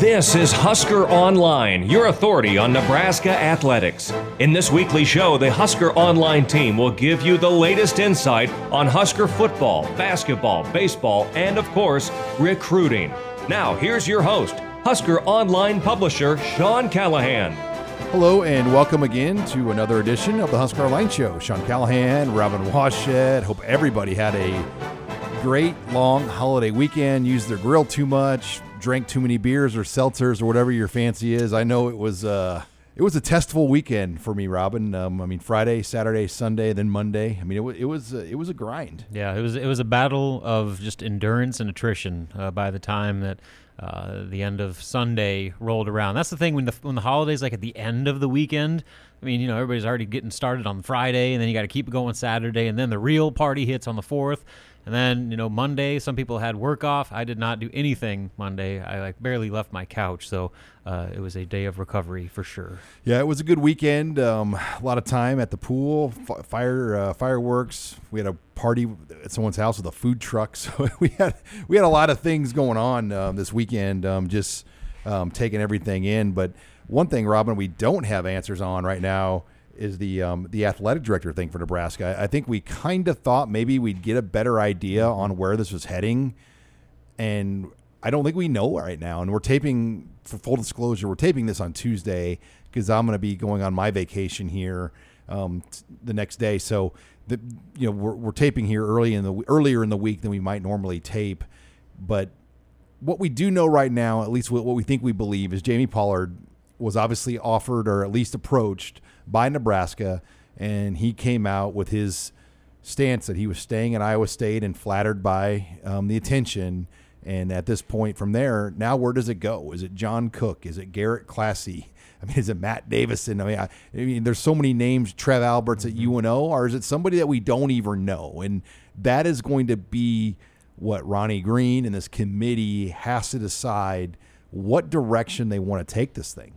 This is Husker Online, your authority on Nebraska athletics. In this weekly show, the Husker Online team will give you the latest insight on Husker football, basketball, baseball, and of course, recruiting. Now, here's your host, Husker Online publisher Sean Callahan. Hello and welcome again to another edition of the Husker Online Show. Sean Callahan, Robin Washut. Hope everybody had a great long holiday weekend. Used their grill too much, drank too many beers or seltzers or whatever your fancy is. I know it was uh, it was a testful weekend for me, Robin. Um, I mean, Friday, Saturday, Sunday, then Monday. I mean, it, was it was uh, it was a grind. Yeah, it was it was a battle of just endurance and attrition. Uh, by the time that uh, the end of Sunday rolled around, that's the thing when the when the holidays like at the end of the weekend. I mean, you know, everybody's already getting started on Friday, and then you got to keep it going Saturday, and then the real party hits on the fourth. And then, you know, Monday, some people had work off. I did not do anything Monday. I like barely left my couch. So uh, it was a day of recovery for sure. Yeah, it was a good weekend. Um, a lot of time at the pool, f- fire uh, fireworks. We had a party at someone's house with a food truck. So we had we had a lot of things going on um, this weekend. Um, just um, taking everything in. But one thing, Robin, we don't have answers on right now is the um, the athletic director thing for Nebraska. I, I think we kind of thought maybe we'd get a better idea on where this was heading, and I don't think we know right now. And we're taping for full disclosure, we're taping this on Tuesday because I'm going to be going on my vacation here um, t- the next day. So the you know we're, we're taping here early in the earlier in the week than we might normally tape, but what we do know right now, at least what we think we believe, is Jamie Pollard was obviously offered or at least approached by Nebraska, and he came out with his stance that he was staying at Iowa State and flattered by um, the attention. And at this point, from there, now where does it go? Is it John Cook? Is it Garrett Klassy? I mean, is it Matt Davison? I mean, I, I mean, there's so many names, Trev Alberts at UNO, or is it somebody that we don't even know? And that is going to be what Ronnie Green and this committee has to decide what direction they want to take this thing.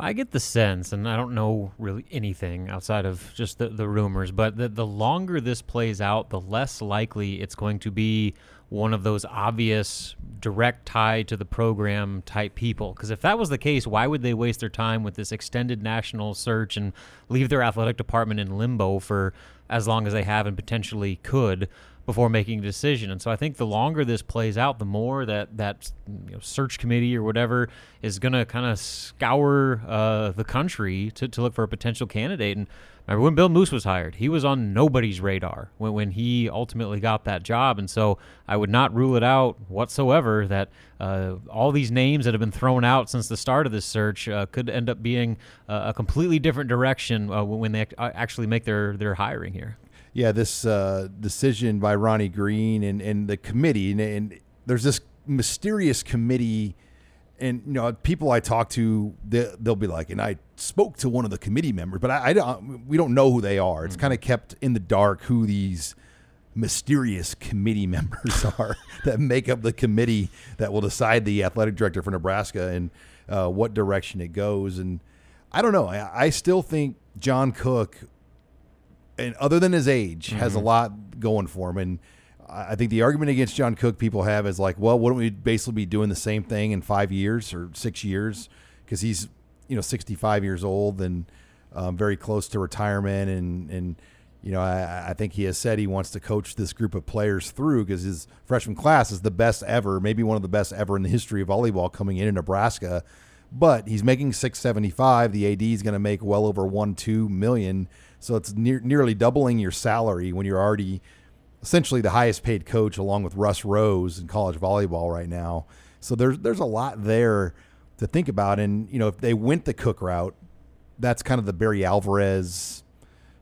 I get the sense, and I don't know really anything outside of just the, the rumors, but the, the longer this plays out, the less likely it's going to be one of those obvious direct tie to the program type people. Because if that was the case, why would they waste their time with this extended national search and leave their athletic department in limbo for as long as they have and potentially could? Before making a decision. And so I think the longer this plays out, the more that that you know, search committee or whatever is going to kind of scour uh, the country to, to look for a potential candidate. And remember when Bill Moos was hired, he was on nobody's radar when, when he ultimately got that job. And so I would not rule it out whatsoever that uh, all these names that have been thrown out since the start of this search uh, could end up being a completely different direction uh, when they actually make their, their hiring here yeah, this uh, decision by Ronnie Green and, and the committee, and, and, there's this mysterious committee, and you know, people I talk to, they, will be like, and I spoke to one of the committee members, but I, I don't, we don't know who they are. It's mm-hmm. kind of kept in the dark who these mysterious committee members are that make up the committee that will decide the athletic director for Nebraska and uh, what direction it goes. And I don't know. I, I still think John Cook and other than his age, mm-hmm. has a mm-hmm. lot going for him. And I think the argument against John Cook people have is like, well, wouldn't we basically be doing the same thing in five years or six years? Because he's you know 65 years old and um, very close to retirement, and and you know I, I, think he has said he wants to coach this group of players through because his freshman class is the best ever, maybe one of the best ever in the history of volleyball coming in in Nebraska. But he's making 675. The AD is going to make well over one two million so it's near, nearly doubling your salary when you're already essentially the highest paid coach, along with Russ Rose in college volleyball right now. So there's there's a lot there to think about. And you know, if they went the Cook route, that's kind of the Barry Alvarez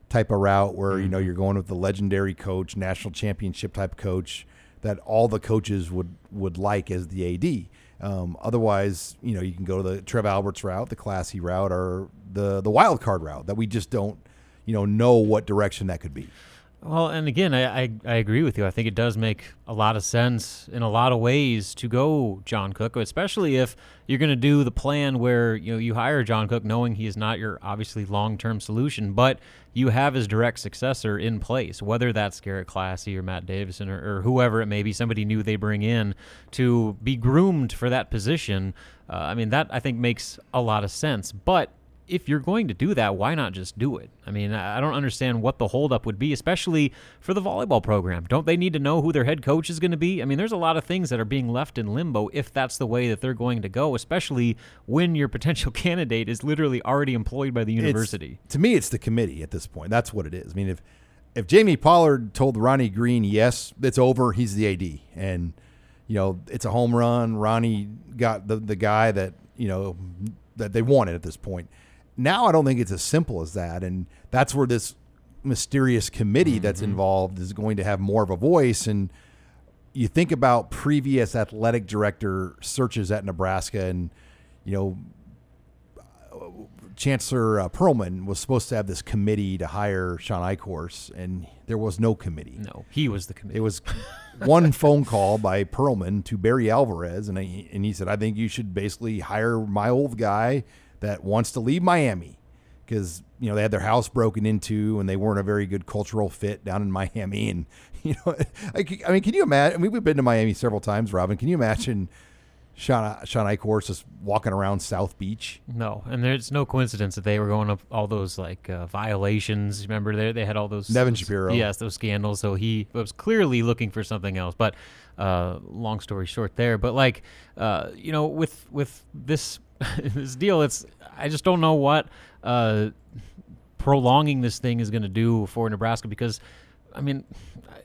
type of route where mm-hmm. you know mm-hmm. you're going with the legendary coach, national championship type coach that all the coaches would would like as the AD. Um, otherwise, you know, you can go to the Trev Alberts route, the Klassy route, or the the wild card route that we just don't you know know what direction that could be. Well, and again, I, I, I, agree with you. I think it does make a lot of sense in a lot of ways to go John Cook, especially if you're going to do the plan where you know you hire John Cook knowing he is not your obviously long-term solution, but you have his direct successor in place, whether that's Garrett Klassy or Matt Davison or, or whoever it may be, somebody new they bring in to be groomed for that position. Uh, I mean, that I think makes a lot of sense, but if you're going to do that, why not just do it? I mean, I don't understand what the holdup would be, especially for the volleyball program. Don't they need to know who their head coach is going to be? I mean, there's a lot of things that are being left in limbo if that's the way that they're going to go, especially when your potential candidate is literally already employed by the university. It's, to me, it's the committee at this point. That's what it is. I mean, if if Jamie Pollard told Ronnie Green, yes, it's over, he's the AD, and you know it's a home run. Ronnie got the the guy that you know that they wanted at this point now I don't think it's as simple as that, and that's where this mysterious committee mm-hmm. that's involved is going to have more of a voice. And you think about previous athletic director searches at Nebraska, and you know, Chancellor uh, Perlman was supposed to have this committee to hire Shawn Eichorst, and there was no committee. No, he was the committee. It was one phone call by Perlman to Barry Alvarez, and and he said, "I think you should basically hire my old guy." That wants to leave Miami because you know they had their house broken into and they weren't a very good cultural fit down in Miami. And you know, I, I mean, can you imagine? I mean, we've been to Miami several times, Robin. Can you imagine? Sean, Shawn Eichorst just walking around South Beach. No, and there's no coincidence that they were going up all those like uh, violations. Remember, they they had all those Nevin those, Shapiro. Yes, those scandals. So he was clearly looking for something else. But uh, long story short, there. But like, uh, you know, with with this this deal, it's I just don't know what uh, prolonging this thing is going to do for Nebraska because, I mean,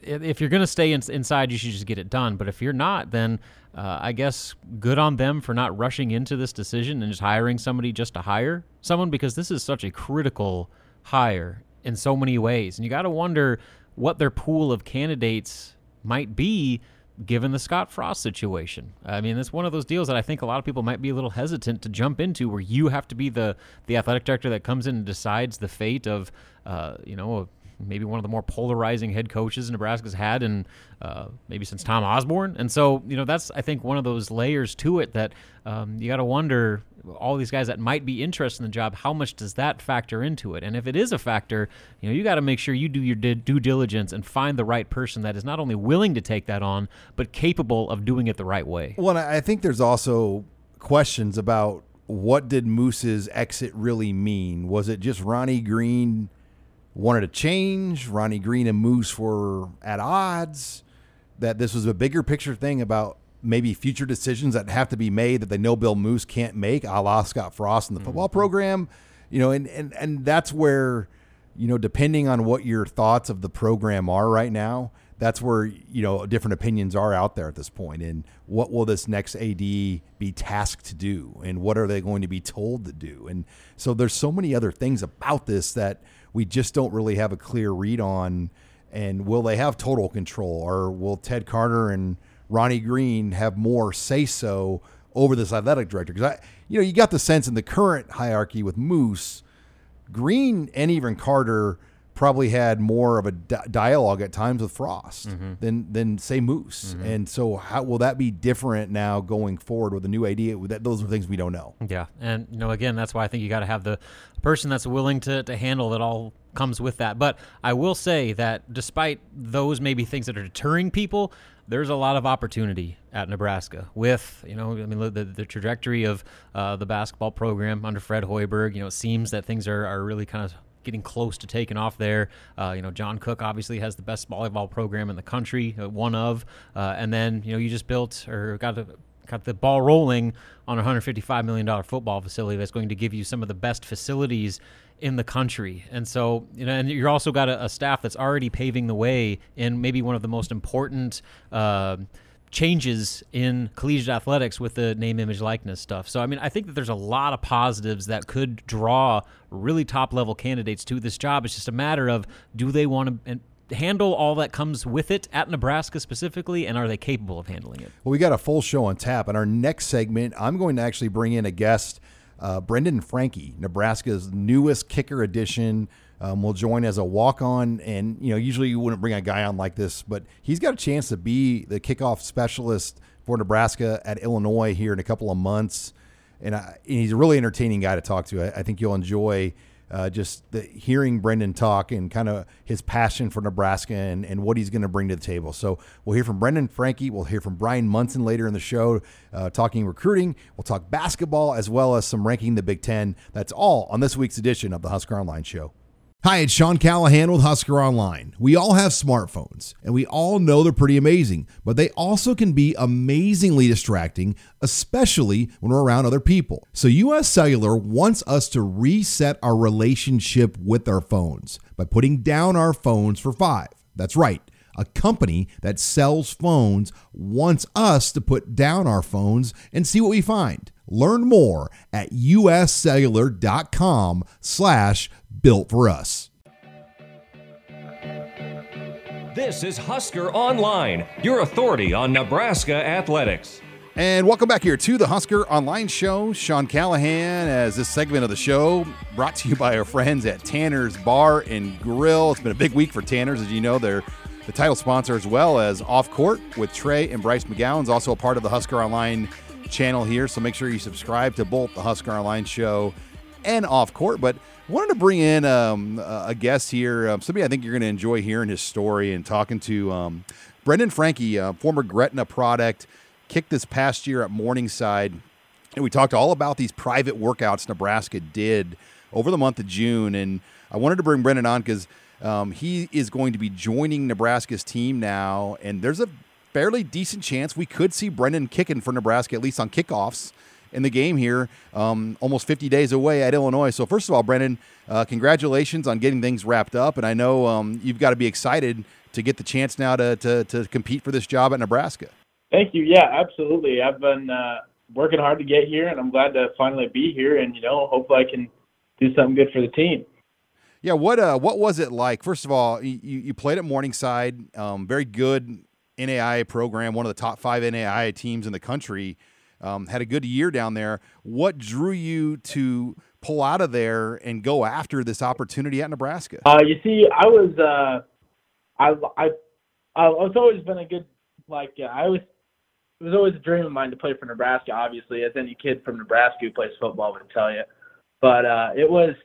if you're going to stay in, inside, you should just get it done. But if you're not, then uh, I guess good on them for not rushing into this decision and just hiring somebody just to hire someone because this is such a critical hire in so many ways. And you got to wonder what their pool of candidates might be given the Scott Frost situation. I mean, it's one of those deals that I think a lot of people might be a little hesitant to jump into, where you have to be the the athletic director that comes in and decides the fate of, uh, you know, maybe one of the more polarizing head coaches Nebraska's had, and uh, maybe since Tom Osborne. And so, you know, that's I think one of those layers to it that um, you got to wonder all these guys that might be interested in the job, how much does that factor into it? And if it is a factor, you know, you got to make sure you do your due diligence and find the right person that is not only willing to take that on, but capable of doing it the right way. Well, I think there's also questions about what did Moos's exit really mean? Was it just Ronnie Green wanted to change? Ronnie Green and Moos were at odds? That this was a bigger picture thing about maybe future decisions that have to be made that they know Bill Moos can't make, a la Scott Frost in the football mm-hmm. program. You know, and, and and that's where, you know, depending on what your thoughts of the program are right now, that's where you know different opinions are out there at this point. point and what will this next AD be tasked to do and what are they going to be told to do and so there's so many other things about this that we just don't really have a clear read on and will they have total control or will Ted Carter and Ronnie Green have more say so over this athletic director because I, you know, you got the sense in the current hierarchy with Moos, Green and even Carter probably had more of a di- dialogue at times with Frost mm-hmm. than than say Moos. Mm-hmm. And so, how will that be different now going forward with a new idea? That those are things we don't know. Yeah, and you know, again, that's why I think you got to have the person that's willing to to handle it all comes with that. But I will say that despite those maybe things that are deterring people, there's a lot of opportunity at Nebraska with, you know, I mean, the, the trajectory of uh, the basketball program under Fred Hoiberg. You know, it seems that things are, are really kind of getting close to taking off there. Uh, you know, John Cook obviously has the best volleyball program in the country, uh, one of. Uh, and then, you know, you just built or got a got the ball rolling on a $155 million football facility that's going to give you some of the best facilities in the country. And so, you know, and you're also got a, a staff that's already paving the way in maybe one of the most important uh, changes in collegiate athletics with the name, image, likeness stuff. So, I mean, I think that there's a lot of positives that could draw really top level candidates to this job. It's just a matter of do they want to handle all that comes with it at Nebraska specifically, and are they capable of handling it? Well, we got a full show on tap. In our next segment, I'm going to actually bring in a guest, uh, Brendan Franke, Nebraska's newest kicker addition. um, will join as a walk on. And, you know, usually you wouldn't bring a guy on like this, but he's got a chance to be the kickoff specialist for Nebraska at Illinois here in a couple of months. And, I, and he's a really entertaining guy to talk to. I, I think you'll enjoy uh, just the, hearing Brendan talk and kind of his passion for Nebraska and, and what he's going to bring to the table. So we'll hear from Brendan Franke. We'll hear from Bryan Munson later in the show, uh, talking recruiting. We'll talk basketball as well as some ranking the Big Ten. That's all on this week's edition of the Husker Online Show. Hi, it's Sean Callahan with Husker Online. We all have smartphones, and we all know they're pretty amazing, but they also can be amazingly distracting, especially when we're around other people. So, US Cellular wants us to reset our relationship with our phones by putting down our phones for five. That's right. A company that sells phones wants us to put down our phones and see what we find. Learn more at uscellular.com slash built for us. This is Husker Online, your authority on Nebraska athletics. And welcome back here to the Husker Online Show. Sean Callahan, as this segment of the show brought to you by our friends at Tanner's Bar and Grill. It's been a big week for Tanner's, as you know. They're the title sponsor as well as Off Court with Trey and Bryce McGowens also a part of the Husker Online channel here. So make sure you subscribe to both the Husker Online Show and Off Court. But wanted to bring in um, a guest here, um, somebody I think you're going to enjoy hearing his story and talking to um, Brendan Franke, uh, former Gretna product, kicked this past year at Morningside. And we talked all about these private workouts Nebraska did over the month of June. And I wanted to bring Brendan on because um, he is going to be joining Nebraska's team now. And there's a fairly decent chance we could see Brendan kicking for Nebraska, at least on kickoffs in the game here, um, almost 50 days away at Illinois. So, first of all, Brendan, uh, congratulations on getting things wrapped up. And I know um, you've got to be excited to get the chance now to, to, to, compete for this job at Nebraska. Thank you. Yeah, absolutely. I've been uh, working hard to get here, and I'm glad to finally be here. And, you know, hopefully I can do something good for the team. Yeah, what uh, what was it like? First of all, you, you played at Morningside, um, very good NAIA program, one of the top five NAIA teams in the country um, had a good year down there. What drew you to pull out of there and go after this opportunity at Nebraska? Uh, you see, I was uh, I I I was always been a good like uh, I was it was always a dream of mine to play for Nebraska. Obviously, as any kid from Nebraska who plays football would tell you. But uh, it was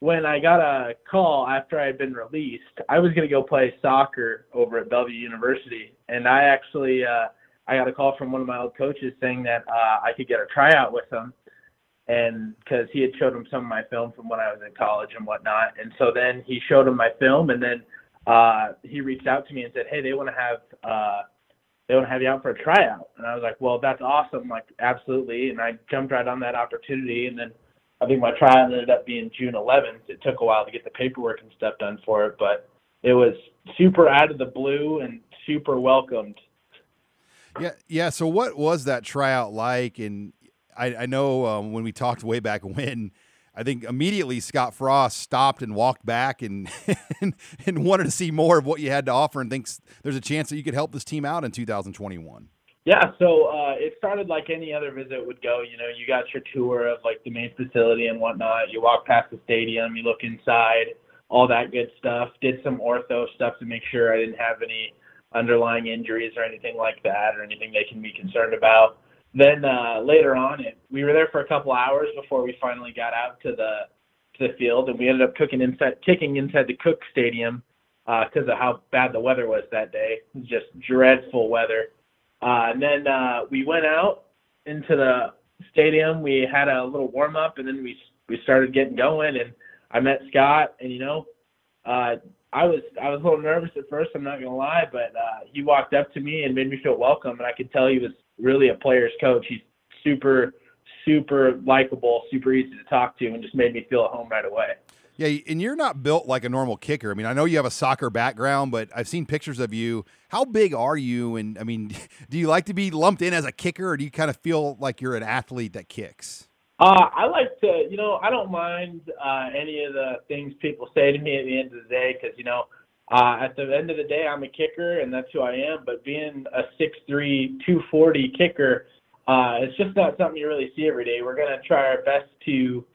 when I got a call after I had been released. I was going to go play soccer over at Bellevue University, and I actually. Uh, I got a call from one of my old coaches saying that uh, I could get a tryout with him, and because he had showed him some of my film from when I was in college and whatnot, and so then he showed him my film, and then uh, he reached out to me and said, "Hey, they want to have uh, they want to have you out for a tryout," and I was like, "Well, that's awesome, like absolutely," and I jumped right on that opportunity, and then I think my tryout ended up being June 11th. It took a while to get the paperwork and stuff done for it, but it was super out of the blue and super welcomed yeah, yeah. So what was that tryout like? And I, I know um, when we talked way back when, I think immediately Scott Frost stopped and walked back and, and, and wanted to see more of what you had to offer and thinks there's a chance that you could help this team out in 2021. Yeah, so uh, it started like any other visit would go. You know, you got your tour of like the main facility and whatnot. You walk past the stadium, you look inside, all that good stuff. Did some ortho stuff to make sure I didn't have any underlying injuries or anything like that or anything they can be concerned about. Then uh, later on, it, we were there for a couple hours before we finally got out to the to the field, and we ended up cooking inside, kicking inside the Cook Stadium because uh, of how bad the weather was that day. Just dreadful weather. Uh, and then uh, we went out into the stadium. We had a little warm up, and then we we started getting going. And I met Scott, and you know, uh, I was I was a little nervous at first. I'm not gonna lie, but uh, he walked up to me and made me feel welcome, and I could tell he was really a player's coach. He's super super likable, super easy to talk to, and just made me feel at home right away. Yeah, and you're not built like a normal kicker. I mean, I know you have a soccer background, but I've seen pictures of you. How big are you? And I mean, do you like to be lumped in as a kicker, or do you kind of feel like you're an athlete that kicks? Uh, I like to, you know, I don't mind uh, any of the things people say to me at the end of the day because, you know, uh, at the end of the day, I'm a kicker and that's who I am. But being a 6'3", 240 kicker, uh, it's just not something you really see every day. We're going to try our best to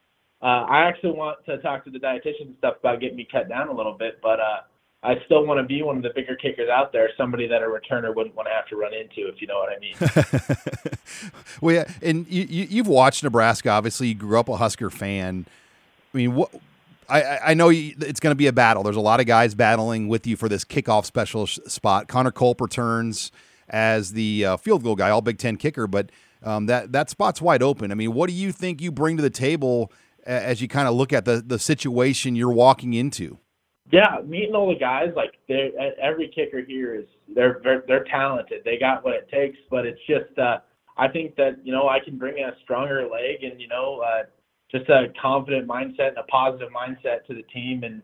uh, I actually want to talk to the dietitian and stuff about getting me cut down a little bit, but uh, I still want to be one of the bigger kickers out there, somebody that a returner wouldn't want to have to run into, if you know what I mean. well, yeah, and you, you, have watched Nebraska. Obviously, you grew up a Husker fan. I mean, what? I, I know it's going to be a battle. There's a lot of guys battling with you for this kickoff special spot. Connor Culp returns as the uh, field goal guy, all Big Ten kicker, but um, that that spot's wide open. I mean, what do you think you bring to the table as you kind of look at the the situation you're walking into? Yeah, meeting all the guys, like every kicker here is they're, they're they're talented. They got what it takes, but it's just uh, I think that you know I can bring a stronger leg and you know uh, just a confident mindset and a positive mindset to the team and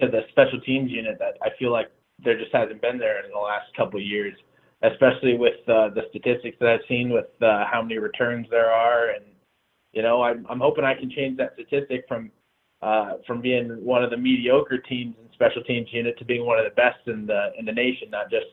to the special teams unit that I feel like there just hasn't been there in the last couple of years, especially with uh, the statistics that I've seen with uh, how many returns there are and you know I'm I'm hoping I can change that statistic from uh, from being one of the mediocre teams in special teams unit to being one of the best in the in the nation, not just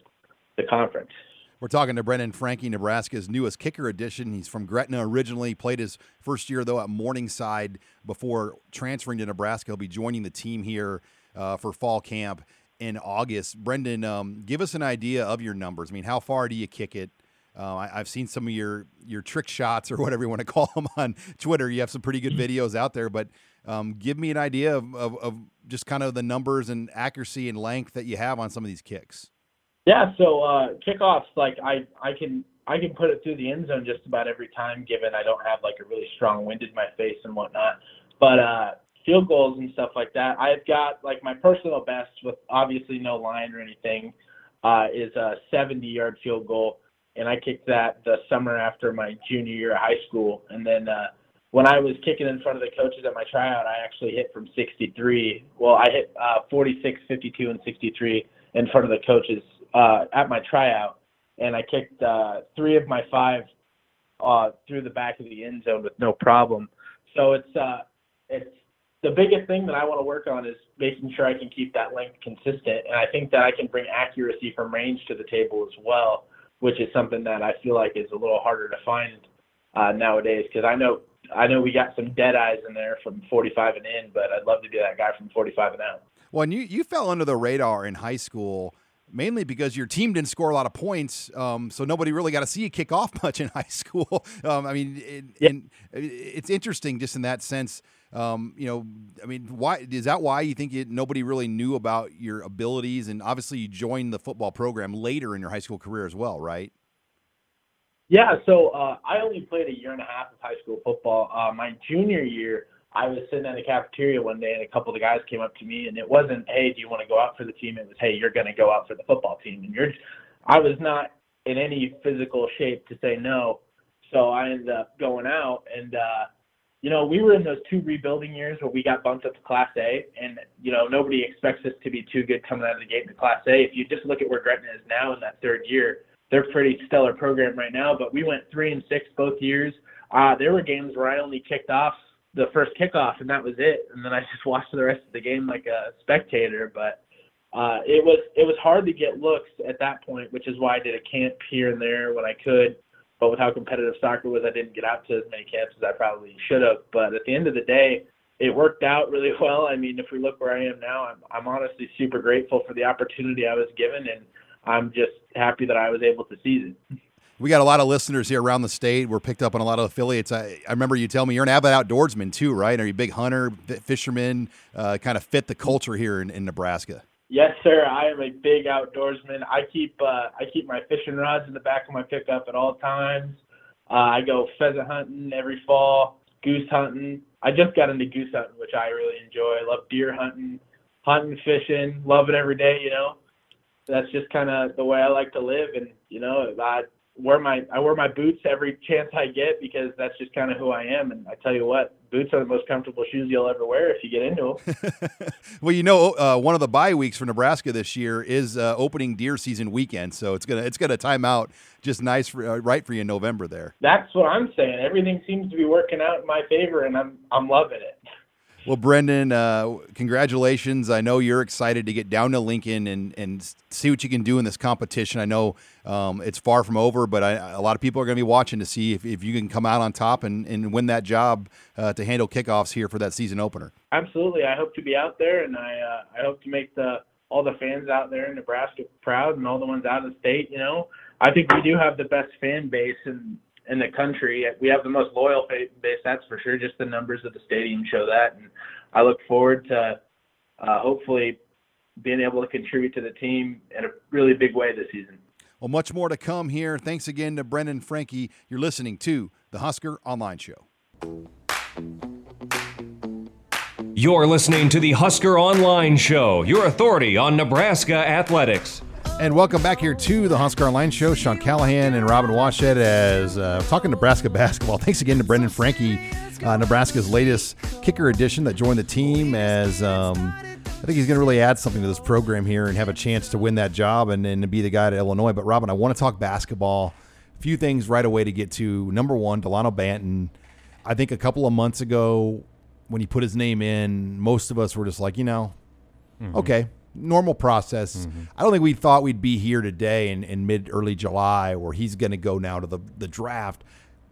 the conference. We're talking to Brendan Franke, Nebraska's newest kicker addition. He's from Gretna originally, played his first year, though, at Morningside before transferring to Nebraska. He'll be joining the team here uh, for fall camp in August. Brendan, um, give us an idea of your numbers. I mean, how far do you kick it? Uh, I, have seen some of your your trick shots or whatever you want to call them on Twitter. You have some pretty good videos out there, but um, give me an idea of, of, of, just kind of the numbers and accuracy and length that you have on some of these kicks. Yeah, so uh, kickoffs, like I, I can I can put it through the end zone just about every time, given I don't have like a really strong wind in my face and whatnot. But uh, field goals and stuff like that, I've got like my personal best with obviously no line or anything uh, is a 70 yard field goal, and I kicked that the summer after my junior year of high school, and then. Uh, when I was kicking in front of the coaches at my tryout, I actually hit from 63. Well, I hit uh, 46, 52, and 63 in front of the coaches uh, at my tryout, and I kicked uh, three of my five uh, through the back of the end zone with no problem. So it's uh, it's the biggest thing that I want to work on is making sure I can keep that length consistent, and I think that I can bring accuracy from range to the table as well, which is something that I feel like is a little harder to find uh, nowadays because I know I know we got some dead eyes in there from 45 and in, but I'd love to be that guy from 45 and out. Well, and you you fell under the radar in high school mainly because your team didn't score a lot of points, um, so nobody really got to see you kick off much in high school. Um, I mean, it, yeah. it's interesting just in that sense. Um, you know, I mean, why is that? Why you think it, nobody really knew about your abilities? And obviously, you joined the football program later in your high school career as well, right? Yeah, so uh, I only played a year and a half of high school football. Uh, my junior year, I was sitting in the cafeteria one day, and a couple of the guys came up to me, and it wasn't, "Hey, do you want to go out for the team?" It was, "Hey, you're going to go out for the football team." And you're, I was not in any physical shape to say no, so I ended up going out, and uh, you know, we were in those two rebuilding years where we got bumped up to Class A, and you know, nobody expects us to be too good coming out of the gate into Class A. If you just look at where Gretna is now in that third year they're pretty stellar program right now. But we went three and six both years. Uh, there were games where I only kicked off the first kickoff, and that was it. And then I just watched the rest of the game like a spectator. But uh, it was it was hard to get looks at that point, which is why I did a camp here and there when I could. But with how competitive soccer was, I didn't get out to as many camps as I probably should have. But at the end of the day, it worked out really well. I mean, if we look where I am now, I'm, I'm honestly super grateful for the opportunity I was given, and I'm just happy that I was able to seize it. We got a lot of listeners here around the state. We're picked up on a lot of affiliates. I, I remember you tell me you're an avid outdoorsman too, right? Are you a big hunter, fisherman? Uh, kind of fit the culture here in, in Nebraska. Yes, sir. I am a big outdoorsman. I keep uh, I keep my fishing rods in the back of my pickup at all times. Uh, I go pheasant hunting every fall, goose hunting. I just got into goose hunting, which I really enjoy. I love deer hunting, hunting, fishing. Love it every day. You know, that's just kind of the way I like to live. And you know, I wear my I wear my boots every chance I get because that's just kind of who I am. And I tell you what, boots are the most comfortable shoes you'll ever wear if you get into them. well, you know, uh, one of the bye weeks for Nebraska this year is uh, opening deer season weekend, so it's gonna it's gonna time out just nice for uh, right for you in November there. That's what I'm saying. Everything seems to be working out in my favor, and I'm I'm loving it. Well, Brendan, uh, congratulations. I know you're excited to get down to Lincoln and, and see what you can do in this competition. I know um, it's far from over, but I, a lot of people are going to be watching to see if, if you can come out on top and, and win that job uh, to handle kickoffs here for that season opener. Absolutely. I hope to be out there, and I, uh, I hope to make the all the fans out there in Nebraska proud and all the ones out of the state. You know, I think we do have the best fan base in in the country. We have the most loyal base, that's for sure. Just the numbers of the stadium show that, and I look forward to uh, hopefully being able to contribute to the team in a really big way this season. Well, much more to come here. Thanks again to Brendan Franke. You're listening to the Husker Online Show. You're listening to the Husker Online Show, your authority on Nebraska athletics. And welcome back here to the Husker Online Show. Sean Callahan and Robin Washut as uh, talking Nebraska basketball. Thanks again to Brendan Franke, uh, Nebraska's latest kicker addition that joined the team. As um, I think he's going to really add something to this program here and have a chance to win that job and, and be the guy at Illinois. But Robin, I want to talk basketball. A few things right away to get to. Number one, Delano Banton. I think a couple of months ago when he put his name in, most of us were just like, you know, mm-hmm. okay, normal process. Mm-hmm. I don't think we thought we'd be here today in, in mid early July where he's going to go now to the, the draft.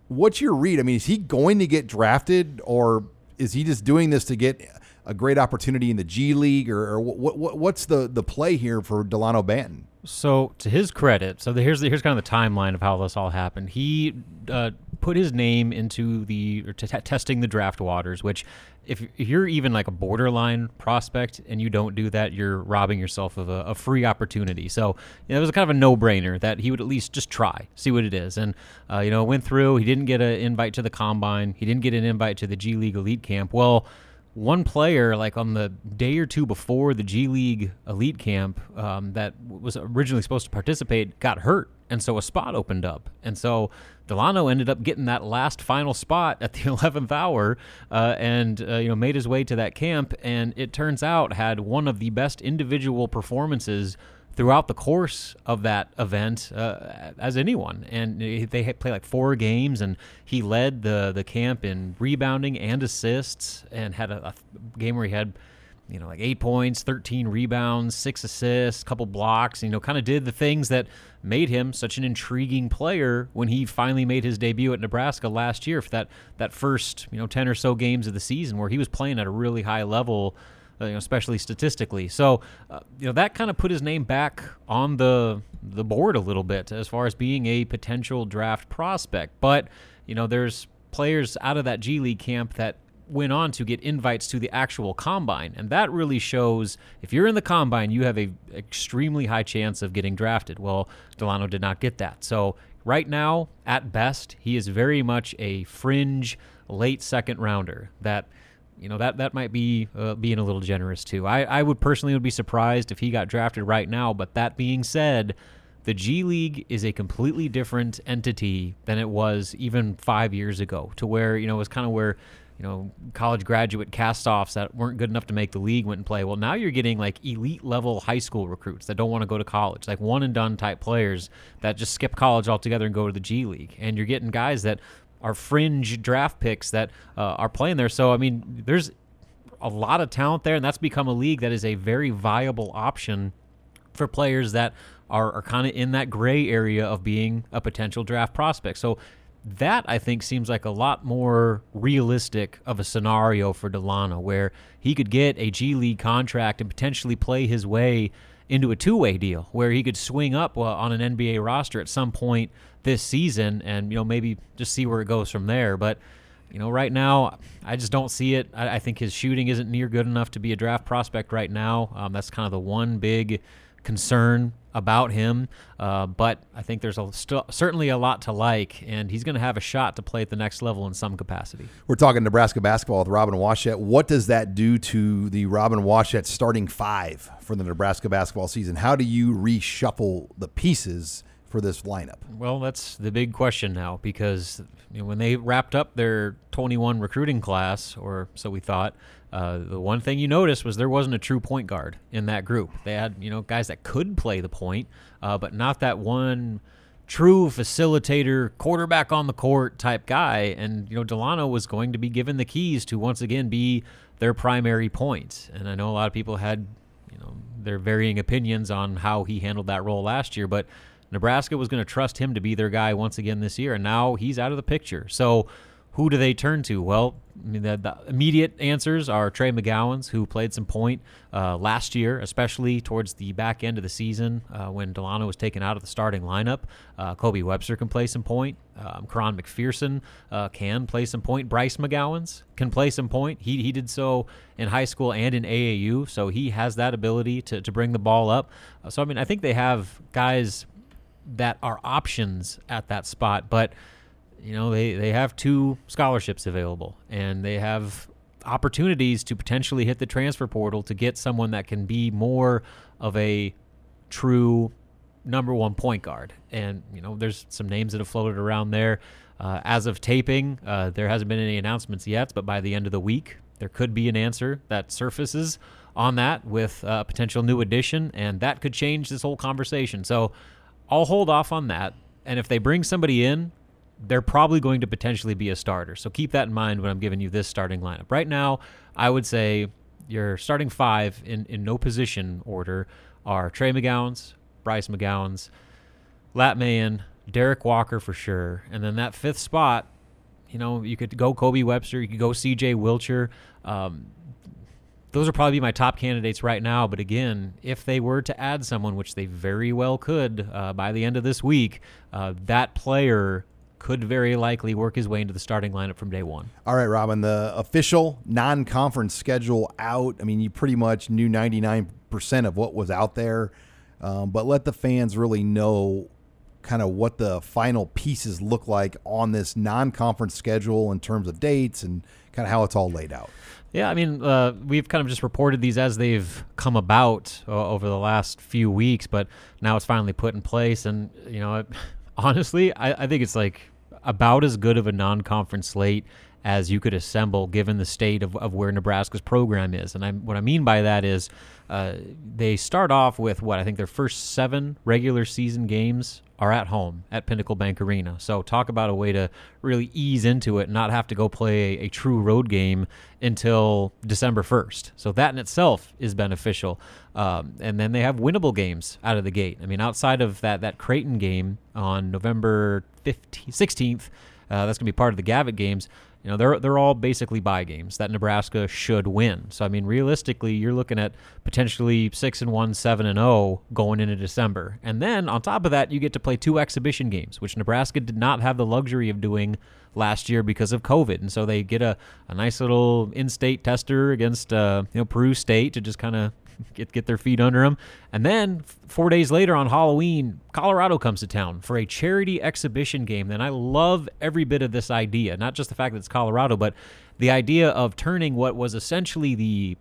What's your read? I mean, is he going to get drafted or is he just doing this to get a great opportunity in the G League or, or what, what, what's the, the play here for Delano Banton? So to his credit, so the, here's the, here's kind of the timeline of how this all happened. He uh, put his name into the t- testing the draft waters, which if, if you're even like a borderline prospect and you don't do that, you're robbing yourself of a, a free opportunity. So you know, it was kind of a no brainer that he would at least just try, see what it is. And uh, you know, went through. He didn't get an invite to the combine. He didn't get an invite to the G League Elite Camp. Well one player, like on the day or two before the G League Elite Camp, um, that was originally supposed to participate, got hurt, and so a spot opened up, and so Delano ended up getting that last final spot at the 11th hour, uh, and uh, you know made his way to that camp, and it turns out had one of the best individual performances throughout the course of that event uh, as anyone. And they play like four games, and he led the the camp in rebounding and assists, and had a, a game where he had you know, like eight points, 13 rebounds, six assists, couple blocks, you know, kind of did the things that made him such an intriguing player when he finally made his debut at Nebraska last year for that, that first, you know, 10 or so games of the season where he was playing at a really high level uh, you know, especially statistically. So, uh, you know, that kind of put his name back on the the board a little bit as far as being a potential draft prospect. But you know, there's players out of that G League camp that went on to get invites to the actual combine and that really shows if you're in the combine you have a extremely high chance of getting drafted well delano did not get that so right now at best he is very much a fringe late second rounder that you know that that might be uh, being a little generous too. I, I would personally would be surprised if he got drafted right now. But that being said, the G League is a completely different entity than it was even five years ago. To where you know it was kind of where you know college graduate castoffs that weren't good enough to make the league went and play. Well, now you're getting like elite level high school recruits that don't want to go to college, like one and done type players that just skip college altogether and go to the G League. And you're getting guys that are fringe draft picks that uh, are playing there. So I mean, there's a lot of talent there, and that's become a league that is a very viable option for players that are, are kind of in that gray area of being a potential draft prospect. So that I think seems like a lot more realistic of a scenario for Delano, where he could get a G League contract and potentially play his way into a two-way deal where he could swing up well, on an NBA roster at some point this season, and you know maybe just see where it goes from there. But you know, right now I just don't see it. I, I think his shooting isn't near good enough to be a draft prospect right now. Um, that's kind of the one big concern about him. Uh, but I think there's a st- certainly a lot to like, and he's going to have a shot to play at the next level in some capacity. We're talking Nebraska basketball with Robin Washut. What does that do to the Robin Washut starting five for the Nebraska basketball season? How do you reshuffle the pieces? For this lineup? Well, that's the big question now because you know, when they wrapped up their 21 recruiting class, or so we thought, uh, the one thing you noticed was there wasn't a true point guard in that group. They had you know guys that could play the point, uh, but not that one true facilitator, quarterback on the court type guy. And, you know, Delano was going to be given the keys to once again be their primary point. And I know a lot of people had, you know, their varying opinions on how he handled that role last year, but Nebraska was going to trust him to be their guy once again this year. And now he's out of the picture. So, who do they turn to? Well, I mean, the, the immediate answers are Trey McGowens, who played some point uh, last year, especially towards the back end of the season uh, when Delano was taken out of the starting lineup. Uh, Kobe Webster can play some point. Um, Quaran McPherson uh, can play some point. Bryce McGowens can play some point. He, he did so in high school and in AAU, so he has that ability to, to bring the ball up. Uh, so, I mean, I think they have guys that are options at that spot, but – you know, they, they have two scholarships available and they have opportunities to potentially hit the transfer portal to get someone that can be more of a true number one point guard. And, you know, there's some names that have floated around there. Uh, as of taping, uh, there hasn't been any announcements yet, but by the end of the week, there could be an answer that surfaces on that with a potential new addition, and that could change this whole conversation. So I'll hold off on that. And if they bring somebody in they're probably going to potentially be a starter. So keep that in mind when I'm giving you this starting lineup. Right now, I would say your starting five in, in no position order are Trey McGowens, Bryce McGowens, Lat Mayen, Derrick Walker for sure. And then that fifth spot, you know, you could go Kobe Webster, you could go CJ Wilcher. Um, those are probably my top candidates right now. But again, if they were to add someone, which they very well could uh, by the end of this week, uh, that player could very likely work his way into the starting lineup from day one. All right, Robin, the official non conference schedule out. I mean, you pretty much knew 99% of what was out there, um, but let the fans really know kind of what the final pieces look like on this non conference schedule in terms of dates and kind of how it's all laid out. Yeah, I mean, uh, we've kind of just reported these as they've come about uh, over the last few weeks, but now it's finally put in place. And, you know, honestly, I, I think it's like about as good of a non-conference slate as you could assemble given the state of, of where Nebraska's program is. And I, what I mean by that is uh, they start off with what I think their first seven regular season games are at home at Pinnacle Bank Arena. So talk about a way to really ease into it and not have to go play a, true road game until December 1st. So that in itself is beneficial. Um, and then they have winnable games out of the gate. I mean, outside of that that Creighton game on November 15th, 16th, uh, that's going to be part of the Gavitt games. You know, they're they're all basically buy games that Nebraska should win. So I mean, realistically, you're looking at potentially six and one, seven and zero oh going into December, and then on top of that, you get to play two exhibition games, which Nebraska did not have the luxury of doing last year because of COVID, and so they get a, a nice little in-state tester against uh, you know Peru State to just kind of get get their feet under them. And then four days later on Halloween, Colorado comes to town for a charity exhibition game. And I love every bit of this idea, not just the fact that it's Colorado, but the idea of turning what was essentially the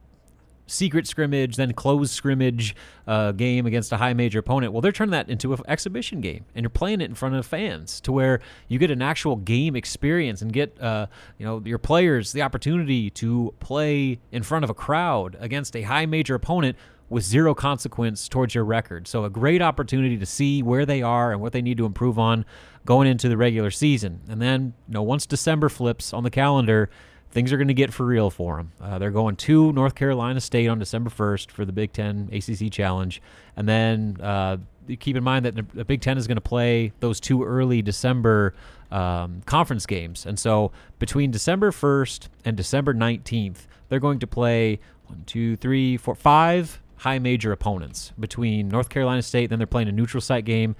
secret scrimmage, then closed scrimmage uh, game against a high major opponent. Well, they're turning that into an exhibition game, and you're playing it in front of fans to where you get an actual game experience and get uh, you know your players the opportunity to play in front of a crowd against a high major opponent with zero consequence towards your record. So a great opportunity to see where they are and what they need to improve on going into the regular season. And then, you know, once December flips on the calendar, things are going to get for real for them. Uh, they're going to North Carolina State on December 1st for the Big Ten ACC Challenge. And then uh, keep in mind that the Big Ten is going to play those two early December um, conference games. And so between December 1st and December 19th, they're going to play one, two, three, four, five high major opponents between North Carolina State. Then they're playing a neutral site game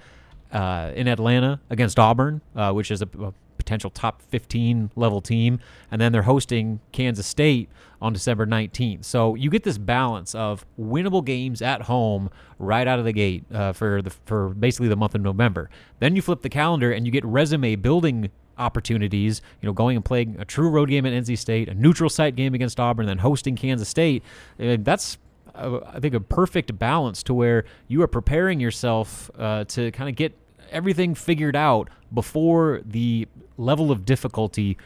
uh, in Atlanta against Auburn, uh, which is a, a potential top 15 level team. And then they're hosting Kansas State on December 19th. So you get this balance of winnable games at home right out of the gate uh, for the for basically the month of November. Then you flip the calendar and you get resume building opportunities. You know, going and playing a true road game at NC State, a neutral site game against Auburn, then hosting Kansas State. Uh, that's uh, I think a perfect balance to where you are preparing yourself uh, to kind of get everything figured out before the level of difficulty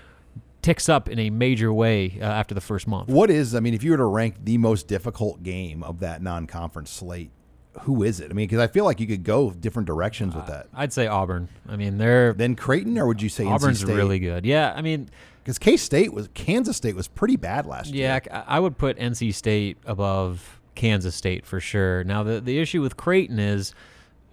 ticks up in a major way uh, after the first month. What is, I mean, if you were to rank the most difficult game of that non conference slate, who is it? I mean, because I feel like you could go different directions with that. I'd say Auburn. I mean, they're Then Creighton, or would you say Auburn's NC State? really good. Yeah, I mean, because K State was Kansas State was pretty bad last yeah, year. Yeah, I would put NC State above Kansas State for sure. Now, the the issue with Creighton is,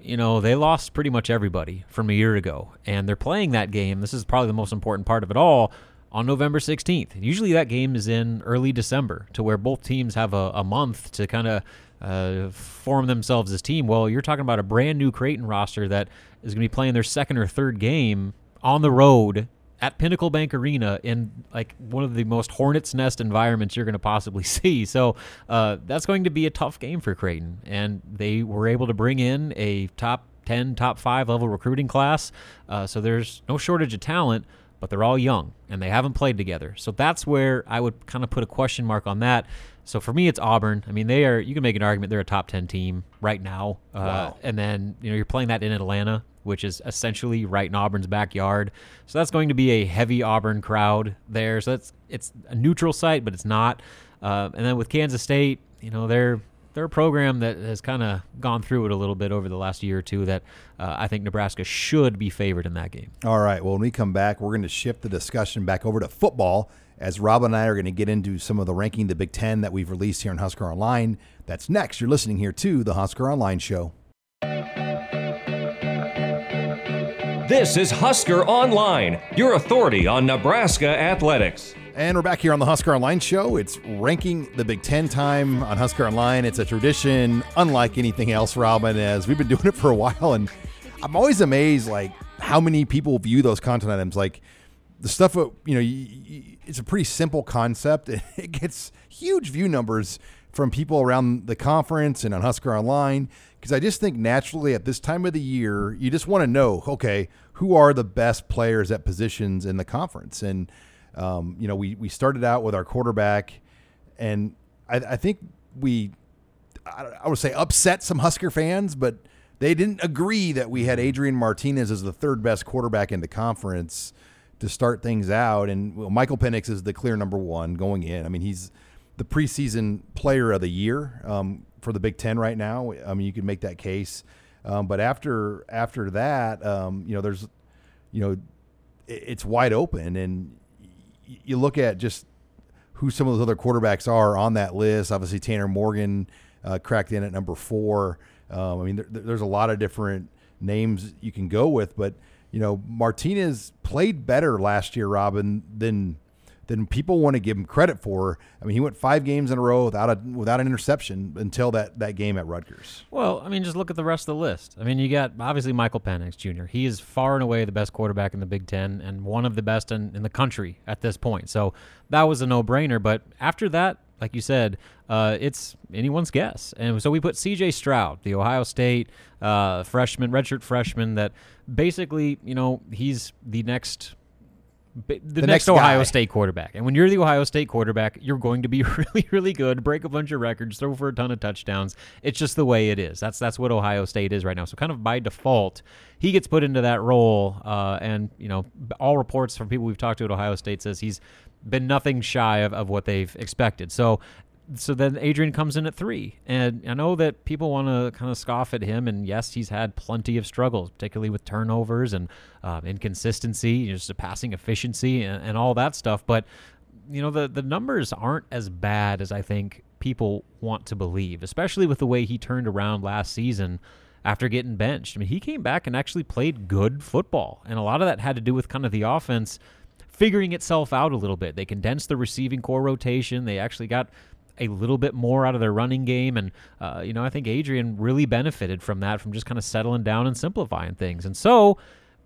you know, they lost pretty much everybody from a year ago, and they're playing that game. This is probably the most important part of it all on November 16th. Usually, that game is in early December, to where both teams have a, a month to kind of uh, form themselves as team. Well, you're talking about a brand new Creighton roster that is going to be playing their second or third game on the road at Pinnacle Bank Arena in like one of the most hornet's nest environments you're going to possibly see. So uh, that's going to be a tough game for Creighton, and they were able to bring in a top ten, top five level recruiting class. Uh, so there's no shortage of talent, but they're all young and they haven't played together. So that's where I would kind of put a question mark on that. So for me, it's Auburn. I mean, they are. You can make an argument they're a top ten team right now. Uh, Wow. And then you know you're playing that in Atlanta, which is essentially right in Auburn's backyard. So that's going to be a heavy Auburn crowd there. So that's it's a neutral site, but it's not. Uh, and then with Kansas State, you know they're they're a program that has kind of gone through it a little bit over the last year or two. That uh, I think Nebraska should be favored in that game. All right. Well, when we come back, we're going to shift the discussion back over to football as Rob and I are going to get into some of the ranking the Big Ten that we've released here on Husker Online. That's next. You're listening here to the Husker Online Show. This is Husker Online, your authority on Nebraska athletics. And we're back here on the Husker Online Show. It's ranking the Big Ten time on Husker Online. It's a tradition unlike anything else, Robin, as we've been doing it for a while. And I'm always amazed, like, how many people view those content items. Like, the stuff, you know, y- y- it's a pretty simple concept. It gets huge view numbers from people around the conference and on Husker Online. Because I just think naturally at this time of the year, you just want to know, okay, who are the best players at positions in the conference? And, um, you know, we, we started out with our quarterback, and I, I think we, I, I would say, upset some Husker fans, but they didn't agree that we had Adrian Martinez as the third best quarterback in the conference to start things out. And well, Michael Penix is the clear number one going in. I mean, he's the preseason player of the year um, for the Big Ten right now. I mean, you could make that case. Um, but after after that, um, you know, there's, you know, it- it's wide open, and you look at just who some of those other quarterbacks are on that list. Obviously, Tanner Morgan uh, cracked in at number four. Um, I mean, there, there's a lot of different names you can go with, but you know, Martinez played better last year, Robin, than than people want to give him credit for. I mean, he went five games in a row without a without an interception until that that game at Rutgers. Well, I mean, just look at the rest of the list. I mean, you got obviously Michael Penix Jr. He is far and away the best quarterback in the Big Ten and one of the best in, in the country at this point. So that was a no brainer. But after that, like you said, uh, it's anyone's guess. And so we put C.J. Stroud, the Ohio State uh, freshman, redshirt freshman, that basically, you know, he's the next. The, the, next, next Ohio. State quarterback. And when you're the Ohio State quarterback, you're going to be really, really good, break a bunch of records, throw for a ton of touchdowns. It's just the way it is. That's that's what Ohio State is right now. So kind of by default, he gets put into that role. Uh, and you know, all reports from people we've talked to at Ohio State says he's been nothing shy of, of what they've expected. So so then Adrian comes in at three, and I know that people want to kind of scoff at him. And yes, he's had plenty of struggles, particularly with turnovers and um, inconsistency, just the passing efficiency and, and all that stuff. But you know, the the numbers aren't as bad as I think people want to believe, especially with the way he turned around last season after getting benched. I mean, he came back and actually played good football, and a lot of that had to do with kind of the offense figuring itself out a little bit. They condensed the receiving corps rotation. They actually got a little bit more out of their running game. And, uh, you know, I think Adrian really benefited from that, from just kind of settling down and simplifying things. And so,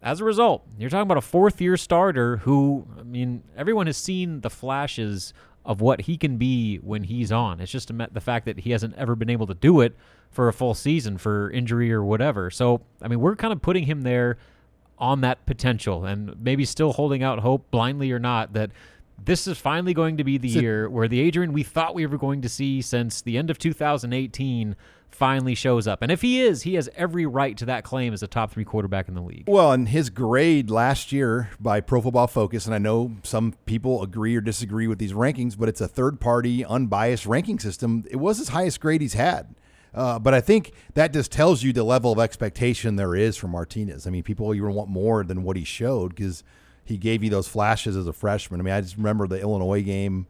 as a result, you're talking about a fourth year starter who, I mean, everyone has seen the flashes of what he can be when he's on. It's just the fact that he hasn't ever been able to do it for a full season for injury or whatever. So, I mean, we're kind of putting him there on that potential and maybe still holding out hope blindly or not that this is finally going to be the So- year where the Adrian we thought we were going to see since the end of 2018 finally shows up. And if he is, he has every right to that claim as a top 3 quarterback in the league. Well, and his grade last year by Pro Football Focus, and I know some people agree or disagree with these rankings, but it's a third party, unbiased ranking system. It was his highest grade he's had. Uh, but I think that just tells you the level of expectation there is for Martinez. I mean, people even want more than what he showed because he gave you those flashes as a freshman. I mean, I just remember the Illinois game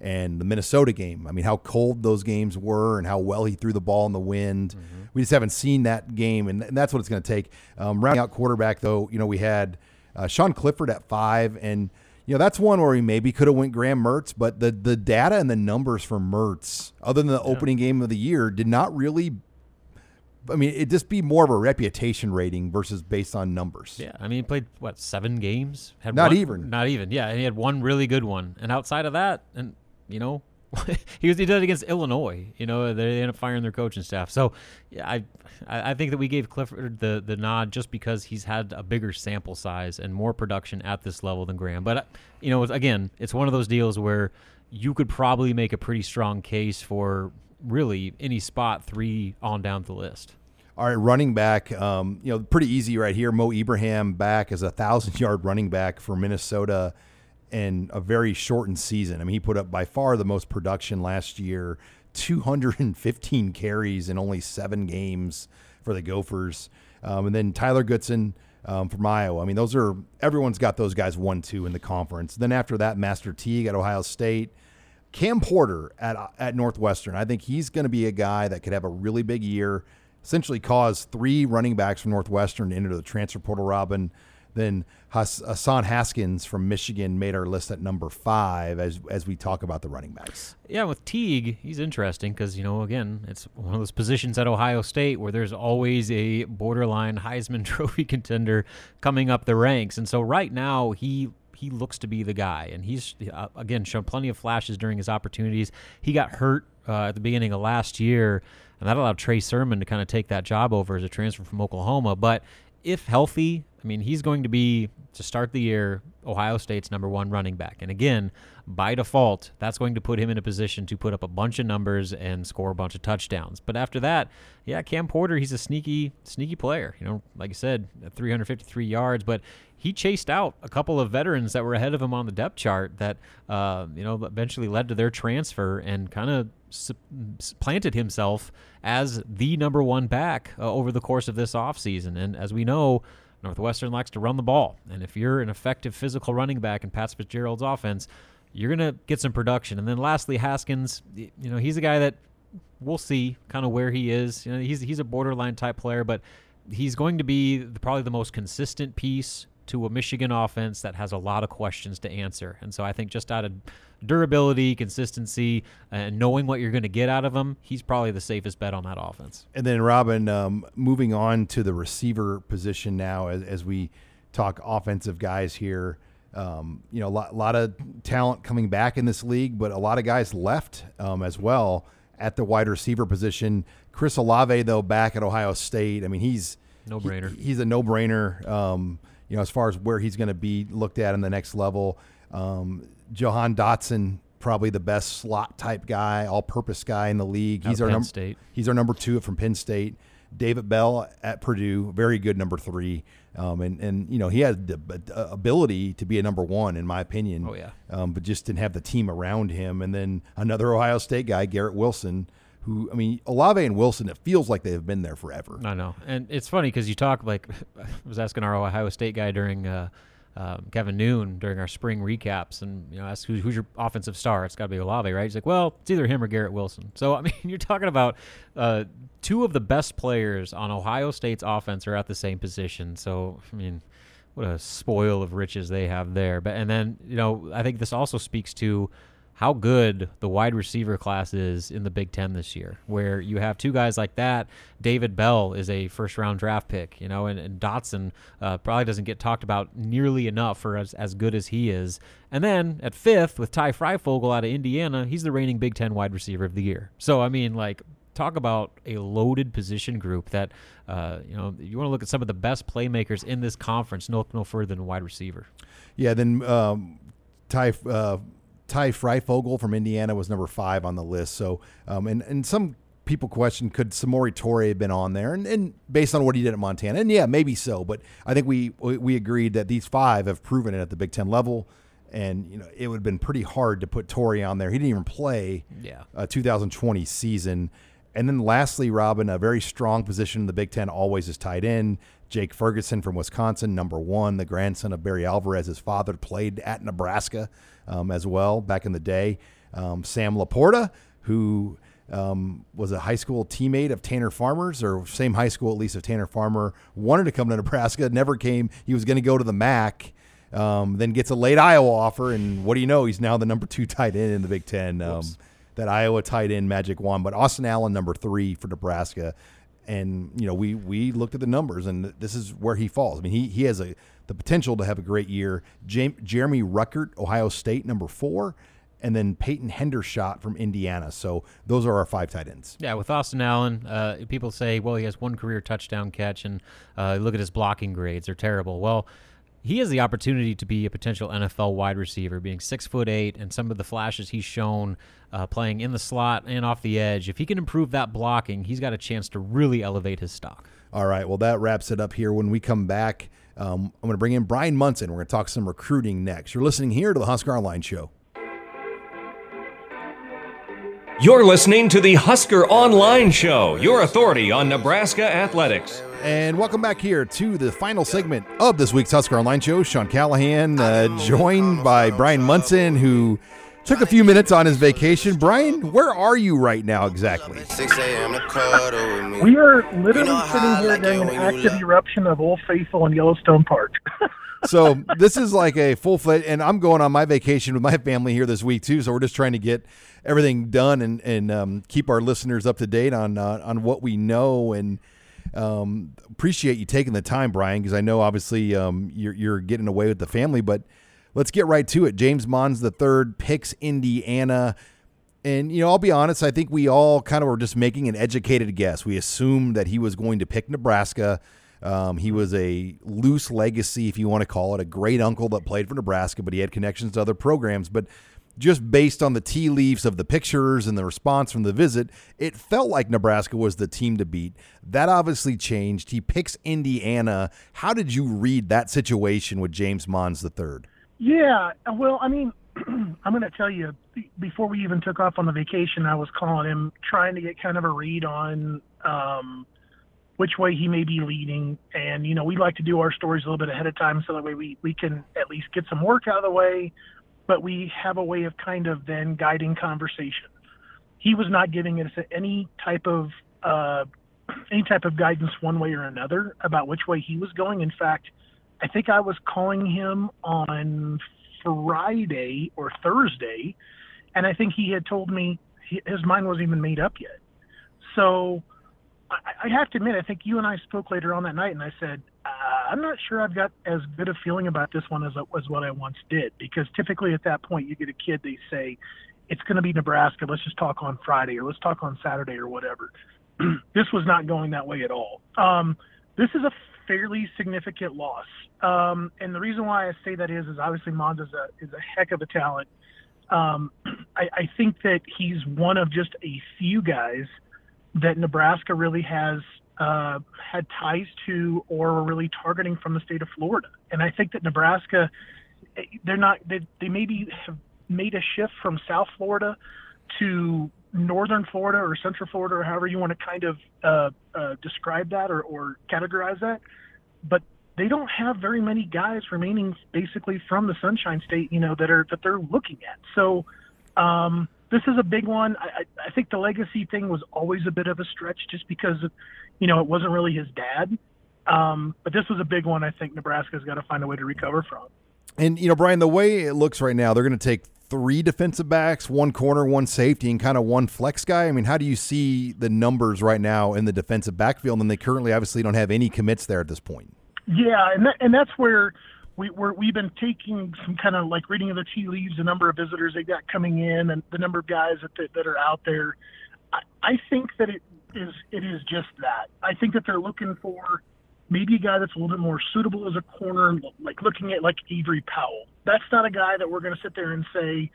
and the Minnesota game. I mean, how cold those games were and how well he threw the ball in the wind. Mm-hmm. We just haven't seen that game, and, and that's what it's going to take. Um, rounding out quarterback, though, you know, we had uh, Sean Clifford at five, and you know that's one where he maybe could have went Graham Mertz, but the the data and the numbers for Mertz, other than the yeah. opening game of the year, did not really I mean, it'd just be more of a reputation rating versus based on numbers. Yeah, I mean, he played what seven games? Had not one, even, not even. Yeah, and he had one really good one, and outside of that, and you know, he was he did it against Illinois. You know, they ended up firing their coaching staff. So, yeah, I I think that we gave Clifford the the nod just because he's had a bigger sample size and more production at this level than Graham. But uh, you know, again, it's one of those deals where you could probably make a pretty strong case for really any spot three on down the list. All right, running back, um, you know, pretty easy right here. Mo Ibrahim back as a thousand yard running back for Minnesota in a very shortened season. I mean, he put up by far the most production last year 215 carries in only seven games for the Gophers. Um, and then Tyler Goodson um, from Iowa. I mean, those are everyone's got those guys one two in the conference. Then after that, Master Teague at Ohio State. Cam Porter at at Northwestern. I think he's going to be a guy that could have a really big year. Essentially, cause three running backs from Northwestern to enter the transfer portal. Robin. Then Hassan Haskins from Michigan made our list at number five as as we talk about the running backs. Yeah, with Teague, he's interesting because you know again it's one of those positions at Ohio State where there's always a borderline Heisman Trophy contender coming up the ranks, and so right now he he looks to be the guy, and he's uh, again shown plenty of flashes during his opportunities. He got hurt uh, at the beginning of last year, and that allowed Trey Sermon to kind of take that job over as a transfer from Oklahoma. But if healthy, I mean, he's going to be, to start the year, Ohio State's number one running back. And again, by default, that's going to put him in a position to put up a bunch of numbers and score a bunch of touchdowns. But after that, yeah, Cam Porter, he's a sneaky, sneaky player. You know, like I said, 353 yards, but he chased out a couple of veterans that were ahead of him on the depth chart that, uh, you know, eventually led to their transfer and kind of planted himself as the number one back uh, over the course of this offseason. And as we know, Northwestern likes to run the ball. And if you're an effective physical running back in Pat Fitzgerald's offense, you're going to get some production. And then lastly, Haskins, you know, he's a guy that we'll see kind of where he is. You know, he's he's a borderline type player, but he's going to be the, probably the most consistent piece to a Michigan offense that has a lot of questions to answer. And so I think just out of durability, consistency, and knowing what you're going to get out of him, he's probably the safest bet on that offense. And then, Robin, um, moving on to the receiver position now as, as we talk offensive guys here. Um, you know, a lot, lot, of talent coming back in this league, but a lot of guys left um, as well at the wide receiver position. Chris Olave, though, back at Ohio State. I mean, he's no brainer. He, he's a no brainer. Um, you know, as far as where he's going to be looked at in the next level. Um, Jahan Dotson, probably the best slot type guy, all purpose guy in the league. He's our number he's our number two from Penn State. David Bell at Purdue, very good number three. Um, and, and, you know, he had the ability to be a number one, in my opinion. Oh, yeah. Um, but just didn't have the team around him. And then another Ohio State guy, Garrett Wilson, who, I mean, Olave and Wilson, it feels like they have been there forever. I know. And it's funny because you talk like, I was asking our Ohio State guy during, uh, um, Kevin Noon during our spring recaps, and you know, ask who, who's your offensive star. It's got to be Olave, right? He's like, well, it's either him or Garrett Wilson. So I mean, you're talking about uh, two of the best players on Ohio State's offense are at the same position. So I mean, what a spoil of riches they have there. But and then you know, I think this also speaks to how good the wide receiver class is in the Big Ten this year, where you have two guys like that. David Bell is a first round draft pick, you know, and, and Dotson uh, probably doesn't get talked about nearly enough for as, as good as he is. And then at fifth, with Ty Fryfogle out of Indiana, he's the reigning Big Ten wide receiver of the year. So, I mean, like, talk about a loaded position group that, uh, you know, you want to look at some of the best playmakers in this conference, no, no further than wide receiver. Yeah, then um, Ty. Uh, Ty Fryfogle from Indiana was number five on the list. So, um, and and some people question could Samori Toure have been on there, and, and based on what he did at Montana, and yeah, maybe so. But I think we we agreed that these five have proven it at the Big Ten level, and you know it would have been pretty hard to put Toure on there. He didn't even play yeah. a 2020 season. And then lastly, Robin, a very strong position in the Big Ten always is tight end. Jake Ferguson from Wisconsin, number one, the grandson of Barry Alvarez. His father played at Nebraska um, as well back in the day. Um, Sam LaPorta, who um, was a high school teammate of Tanner Farmer's, or same high school at least of Tanner Farmer, wanted to come to Nebraska, never came. He was going to go to the MAC. Um, then gets a late Iowa offer, and what do you know? He's now the number two tight end in the Big Ten. Um, that Iowa tight end magic wand, but Austin Allen number three for Nebraska, and you know we we looked at the numbers, and this is where he falls. I mean, he he has a the potential to have a great year. James, Jeremy Ruckert, Ohio State, number four, and then Peyton Hendershot from Indiana. So those are our five tight ends. Yeah, with Austin Allen, uh, people say, well, he has one career touchdown catch, and uh, look at his blocking grades; they're terrible. Well he has the opportunity to be a potential NFL wide receiver, being six foot eight, and some of the flashes he's shown uh, playing in the slot and off the edge. If he can improve that blocking, he's got a chance to really elevate his stock. All right, well that wraps it up here. When we come back, um, I'm going to bring in Bryan Munson. We're going to talk some recruiting next. You're listening here to the Husker Online Show. You're listening to the Husker Online Show, your authority on Nebraska athletics. And welcome back here to the final segment of this week's Husker Online Show. Sean Callahan, uh, joined by Bryan Munson, who took a few minutes on his vacation. Bryan, where are you right now exactly? We are literally sitting here during an active eruption of Old Faithful in Yellowstone Park. so this is like a full fledged, and I'm going on my vacation with my family here this week too. So we're just trying to get everything done and and um, keep our listeners up to date on uh, on what we know and um, appreciate you taking the time, Bryan, because I know obviously um, you're, you're getting away with the family, but let's get right to it. James Monds the third picks Indiana. And, you know, I'll be honest, I think we all kind of were just making an educated guess. We assumed that he was going to pick Nebraska. Um, he was a loose legacy, if you want to call it, a great uncle that played for Nebraska, but he had connections to other programs. But just based on the tea leaves of the pictures and the response from the visit, it felt like Nebraska was the team to beat. That obviously changed. He picks Indiana. How did you read that situation with James Monds III? Yeah, well, I mean, I'm going to tell you, before we even took off on the vacation, I was calling him, trying to get kind of a read on um, which way he may be leading. And, you know, we like to do our stories a little bit ahead of time so that way we, we can at least get some work out of the way but we have a way of kind of then guiding conversation. He was not giving us any type of uh, any type of guidance one way or another about which way he was going. In fact, I think I was calling him on Friday or Thursday, and I think he had told me his mind wasn't even made up yet. So I, I have to admit, I think you and I spoke later on that night, and I said, uh, I'm not sure I've got as good a feeling about this one as, as what I once did, because typically at that point you get a kid, they say, it's going to be Nebraska. Let's just talk on Friday or let's talk on Saturday or whatever. this was not going that way at all. Um, this is a fairly significant loss. Um, and the reason why I say that is, is obviously Monds is a, is a heck of a talent. Um, I, I think that he's one of just a few guys that Nebraska really has uh, had ties to or were really targeting from the state of Florida. And I think that Nebraska, they're not, they, they maybe have made a shift from South Florida to Northern Florida or Central Florida or however you want to kind of uh, uh, describe that or, or categorize that. But they don't have very many guys remaining basically from the Sunshine State, you know, that are that they're looking at. So um, this is a big one. I, I think the legacy thing was always a bit of a stretch just because of, you know, it wasn't really his dad. Um, but this was a big one. I think Nebraska's got to find a way to recover from. And you know, Bryan, the way it looks right now, they're going to take three defensive backs, one corner, one safety, and kind of one flex guy. I mean, how do you see the numbers right now in the defensive backfield? And they currently obviously don't have any commits there at this point. Yeah, and that, and that's where we, we're, we've been taking some kind of like reading of the tea leaves, the number of visitors they got coming in, and the number of guys that that, that are out there. I, I think that it is it is just that. I think that they're looking for maybe a guy that's a little bit more suitable as a corner, like looking at like Avery Powell. That's not a guy that we're going to sit there and say,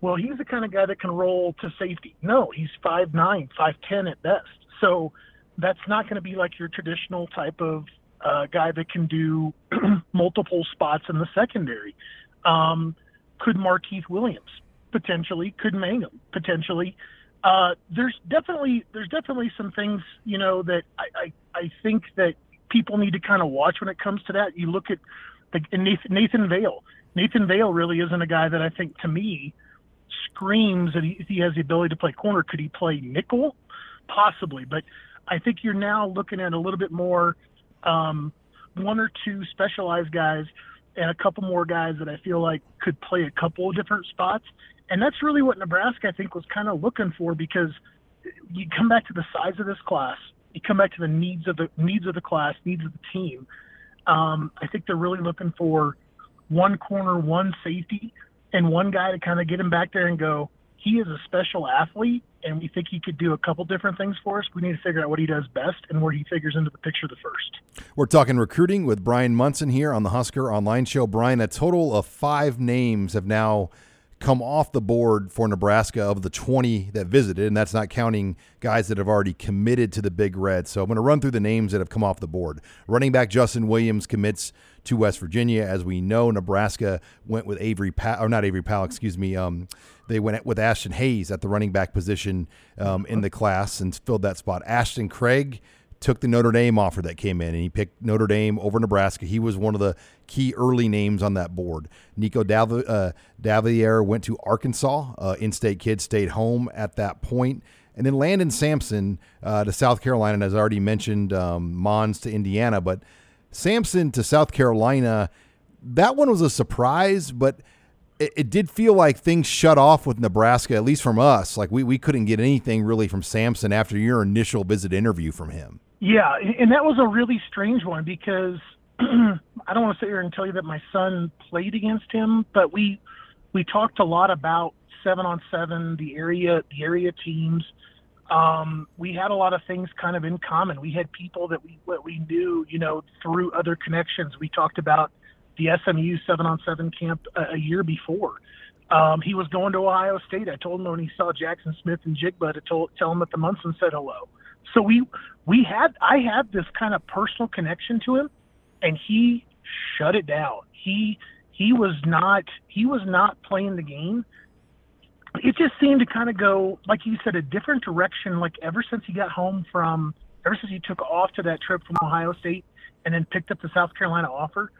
well, he's the kind of guy that can roll to safety. No, he's five nine, five ten at best. So that's not going to be like your traditional type of uh, guy that can do multiple spots in the secondary. Um, could Markeith Williams potentially? Could Mangum potentially? Uh, there's definitely there's definitely some things you know that I, I, I think that people need to kind of watch when it comes to that. You look at the Nathan, Nathan Vale. Nathan Vale really isn't a guy that I think to me screams that he, he has the ability to play corner. Could he play nickel? Possibly, but I think you're now looking at a little bit more um, one or two specialized guys and a couple more guys that I feel like could play a couple of different spots. And that's really what Nebraska, I think, was kind of looking for because you come back to the size of this class, you come back to the needs of the needs of the class, needs of the team. Um, I think they're really looking for one corner, one safety, and one guy to kind of get him back there and go, he is a special athlete, and we think he could do a couple different things for us. We need to figure out what he does best and where he figures into the picture the first. We're talking recruiting with Bryan Munson here on the Husker Online Show. Bryan, a total of five names have now come off the board for Nebraska of the 20 that visited, and that's not counting guys that have already committed to the Big Red. So I'm going to run through the names that have come off the board. Running back Justin Williams commits to West Virginia. As we know, Nebraska went with Avery, pa- or not Avery Powell, excuse me. Um, they went with Ashton Hayes at the running back position um, in the class and filled that spot. Ashton Craig took the Notre Dame offer that came in, and he picked Notre Dame over Nebraska. He was one of the key early names on that board. Nico Dav- uh, Davillier went to Arkansas. Uh, in-state kid stayed home at that point. And then Landon Samson uh, to South Carolina, and as I already mentioned, um, Monds to Indiana. But Samson to South Carolina, that one was a surprise, but it, it, did feel like things shut off with Nebraska, at least from us. Like we, we couldn't get anything really from Samson after your initial visit interview from him. Yeah, and that was a really strange one because I don't want to sit here and tell you that my son played against him, but we we talked a lot about seven on seven, the area the area teams. Um, we had a lot of things kind of in common. We had people that we what we knew, you know, through other connections. We talked about the SMU seven on seven camp a, a year before. Um, he was going to Ohio State. I told him when he saw Jaxon Smith-Njigba to told, tell him that the Munson said hello. So we we had I had this kind of personal connection to him, and he shut it down. He he was not he was not playing the game. It just seemed to kind of go like you said a different direction. Like ever since he got home from ever since he took off to that trip from Ohio State and then picked up the South Carolina offer,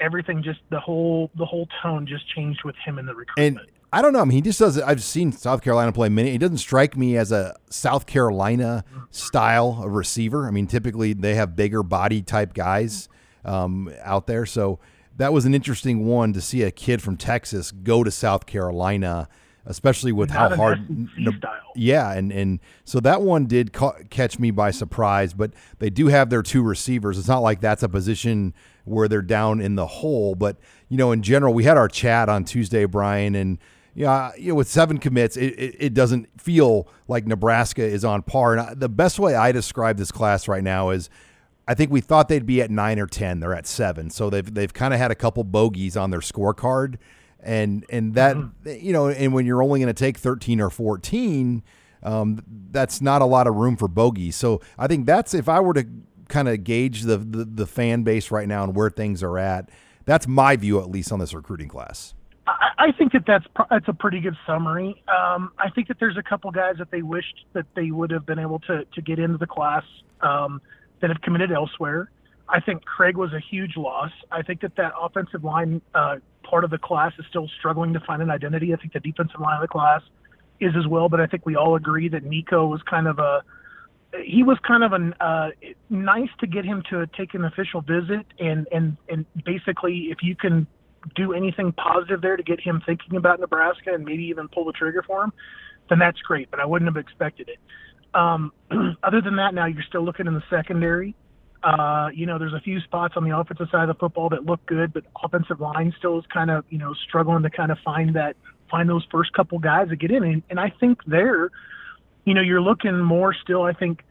everything just the whole the whole tone just changed with him in the recruitment. And I don't know. I mean, he just does. It I've seen South Carolina play many. He doesn't strike me as a South Carolina style of receiver. I mean, typically they have bigger body type guys um, out there. So that was an interesting one to see a kid from Texas go to South Carolina, especially with Not how hard. style. Yeah, and and so that one did ca- catch me by surprise. But they do have their two receivers. It's not like that's a position where they're down in the hole. But you know, in general, we had our chat on Tuesday, Bryan, and yeah, you know, with seven commits, it, it, it, doesn't feel like Nebraska is on par. And the best way I describe this class right now is I think we thought they'd be at nine or 10. They're at seven. So they've, they've kind of had a couple bogeys on their scorecard. And, and that, mm-hmm. you know, and when you're only going to take 13 or 14, um, that's not a lot of room for bogeys. So I think that's, if I were to kind of gauge the, the, the fan base right now and where things are at, that's my view, at least on this recruiting class. I, think that that's that's a pretty good summary. Um, I think that there's a couple guys that they wished that they would have been able to to get into the class um, that have committed elsewhere. I think Craig was a huge loss. I think that that offensive line uh, part of the class is still struggling to find an identity. I think the defensive line of the class is as well, but I think we all agree that Nico was kind of a he was kind of a uh, nice to get him to take an official visit and and and basically if you can do anything positive there to get him thinking about Nebraska and maybe even pull the trigger for him, then that's great. But I wouldn't have expected it. Um, other than that, now you're still looking in the secondary. Uh, you know, there's a few spots on the offensive side of the football that look good, but offensive line still is kind of, you know, struggling to kind of find that, find those first couple guys to get in. And, and I think there, you know, you're looking more still, I think,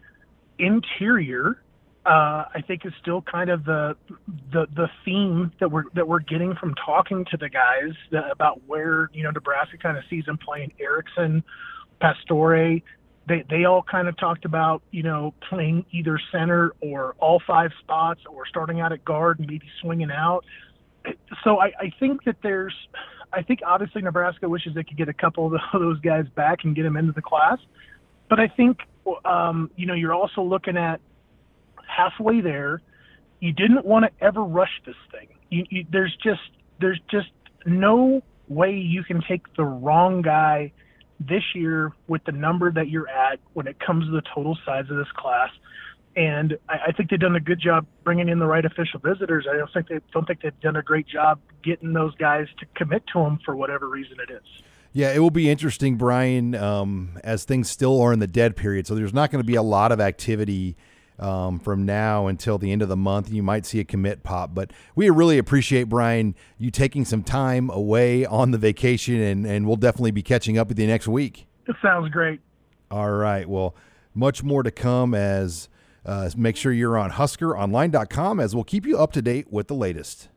interior uh, I think is still kind of the the the theme that we're that we're getting from talking to the guys that, about where you know Nebraska kind of sees them playing Erickson, Pastore. They they all kind of talked about you know playing either center or all five spots or starting out at guard and maybe swinging out. So I, I think that there's I think obviously Nebraska wishes they could get a couple of those guys back and get them into the class. but I think um, you know you're also looking at halfway there. You didn't want to ever rush this thing. You, you, there's just there's just no way you can take the wrong guy this year with the number that you're at when it comes to the total size of this class. And I, I think they've done a good job bringing in the right official visitors. I don't think they don't think they've done a great job getting those guys to commit to them for whatever reason it is. Yeah, it will be interesting, Bryan, um, as things still are in the dead period. So there's not going to be a lot of activity um, from now until the end of the month. You might see a commit pop, but we really appreciate, Bryan, you taking some time away on the vacation, and, and we'll definitely be catching up with you next week. It sounds great. All right. Well, much more to come as uh, make sure you're on huskeronline.com as we'll keep you up to date with the latest.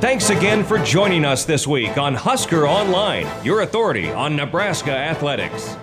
Thanks again for joining us this week on Husker Online, your authority on Nebraska athletics.